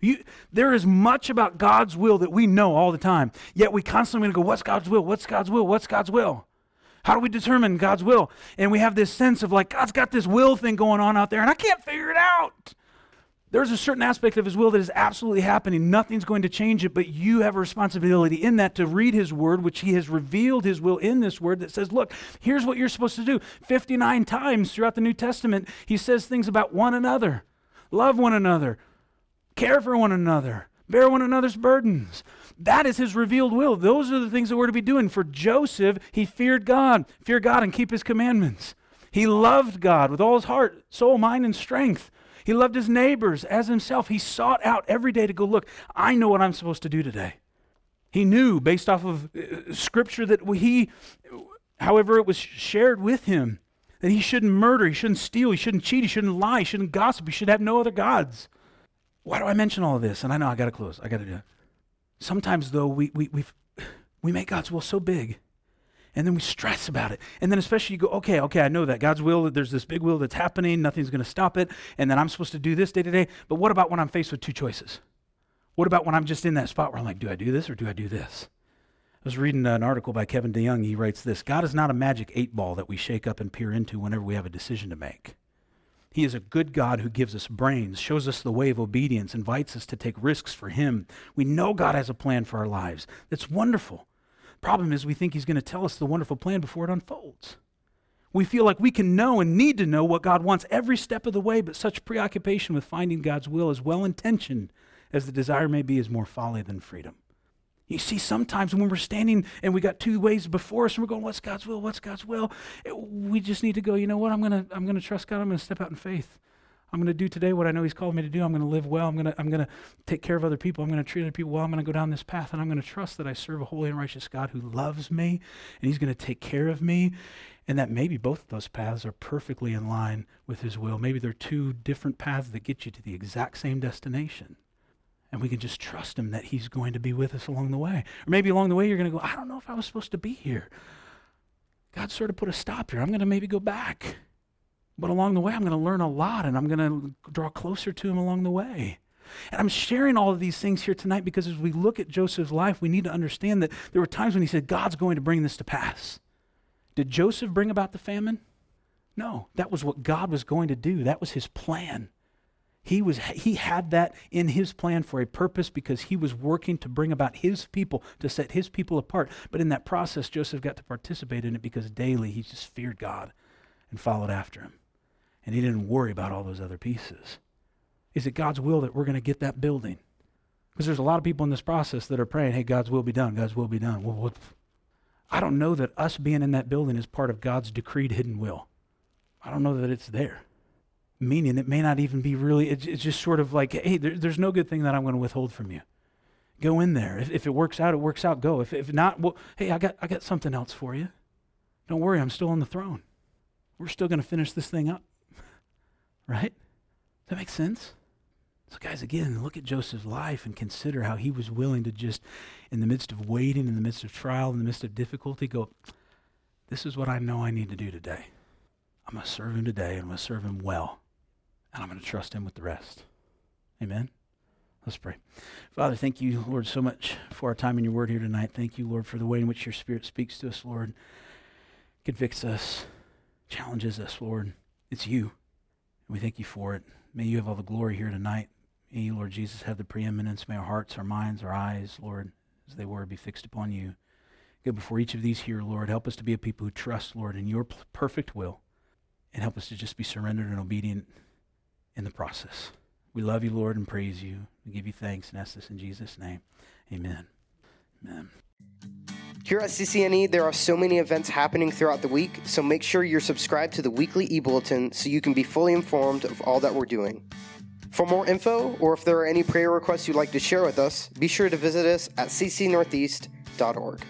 You, there is much about God's will that we know all the time. Yet we constantly go, What's God's will? What's God's will? What's God's will? How do we determine God's will? And we have this sense of like, God's got this will thing going on out there, and I can't figure it out. There's a certain aspect of his will that is absolutely happening. Nothing's going to change it, but you have a responsibility in that to read his word, which he has revealed his will in this word that says, look, here's what you're supposed to do. 59 times throughout the New Testament, he says things about one another love one another, care for one another, bear one another's burdens. That is his revealed will. Those are the things that we're to be doing. For Joseph, he feared God, fear God and keep his commandments. He loved God with all his heart, soul, mind, and strength. He loved his neighbors as himself. He sought out every day to go, look, I know what I'm supposed to do today. He knew based off of uh, scripture that he, however, it was shared with him, that he shouldn't murder, he shouldn't steal, he shouldn't cheat, he shouldn't lie, he shouldn't gossip, he should have no other gods. Why do I mention all of this? And I know I got to close. I got to do it. Sometimes, though, we, we, we we make God's will so big and then we stress about it. And then especially you go, okay, okay, I know that God's will, that there's this big will that's happening, nothing's going to stop it, and then I'm supposed to do this day to day. But what about when I'm faced with two choices? What about when I'm just in that spot where I'm like, do I do this or do I do this? I was reading an article by Kevin DeYoung. He writes this God is not a magic eight ball that we shake up and peer into whenever we have a decision to make. He is a good God who gives us brains, shows us the way of obedience, invites us to take risks for Him. We know God has a plan for our lives. That's wonderful. Problem is, we think He's going to tell us the wonderful plan before it unfolds. We feel like we can know and need to know what God wants every step of the way, but such preoccupation with finding God's will, as well intentioned as the desire may be, is more folly than freedom. You see, sometimes when we're standing and we got two ways before us and we're going, What's God's will? What's God's will? we just need to go, you know what? I'm going to I'm going to trust God. I'm going to step out in faith. I'm going to do today what I know He's called me to do. I'm going to live well. I'm going to, I'm going to take care of other people. I'm going to treat other people well. I'm going to go down this path, and I'm going to trust that I serve a holy and righteous God who loves me, and He's going to take care of me, and that maybe both of those paths are perfectly in line with His will. Maybe they're two different paths that get you to the exact same destination. And we can just trust Him that He's going to be with us along the way. Or maybe along the way, you're going to go, I don't know if I was supposed to be here. God sort of put a stop here. I'm going to maybe go back. But along the way, I'm going to learn a lot and I'm going to draw closer to him along the way. And I'm sharing all of these things here tonight because as we look at Joseph's life, we need to understand that there were times when he said, God's going to bring this to pass. Did Joseph bring about the famine? No, that was what God was going to do. That was his plan. He, was, he had that in his plan for a purpose because he was working to bring about his people, to set his people apart. But in that process, Joseph got to participate in it because daily he just feared God and followed after him and he didn't worry about all those other pieces. Is it God's will that we're going to get that building? Because there's a lot of people in this process that are praying, hey, God's will be done, God's will be done. Well? I don't know that us being in that building is part of God's decreed hidden will. I don't know that it's there. Meaning it may not even be really, it's, just sort of like, hey, there, there's no good thing that I'm going to withhold from you. Go in there. If, if it works out, it works out. Go. If, if not, well, hey, I got, I got something else for you. Don't worry, I'm still on the throne. We're still going to finish this thing up. Right? Does that make sense? So, guys, again, look at Joseph's life and consider how he was willing to just, in the midst of waiting, in the midst of trial, in the midst of difficulty, go, This is what I know I need to do today. I'm going to serve him today, and I'm going to serve him well, and I'm going to trust him with the rest. Amen? Let's pray. Father, thank you, Lord, so much for our time in your word here tonight. Thank you, Lord, for the way in which your spirit speaks to us, Lord, convicts us, challenges us, Lord. It's you. and We thank you for it. May you have all the glory here tonight. May you, Lord Jesus, have the preeminence. May our hearts, our minds, our eyes, Lord, as they were, be fixed upon you. Go before each of these here, Lord. Help us to be a people who trust, Lord, in your perfect will. And help us to just be surrendered and obedient in the process. We love you, Lord, and praise you. We give you thanks and ask this in Jesus' name. Amen. Amen. Here at CCNE, there are so many events happening throughout the week, so make sure you're subscribed to the weekly e bulletin so you can be fully informed of all that we're doing. For more info, or if there are any prayer requests you'd like to share with us, be sure to visit us at ccnortheast.org.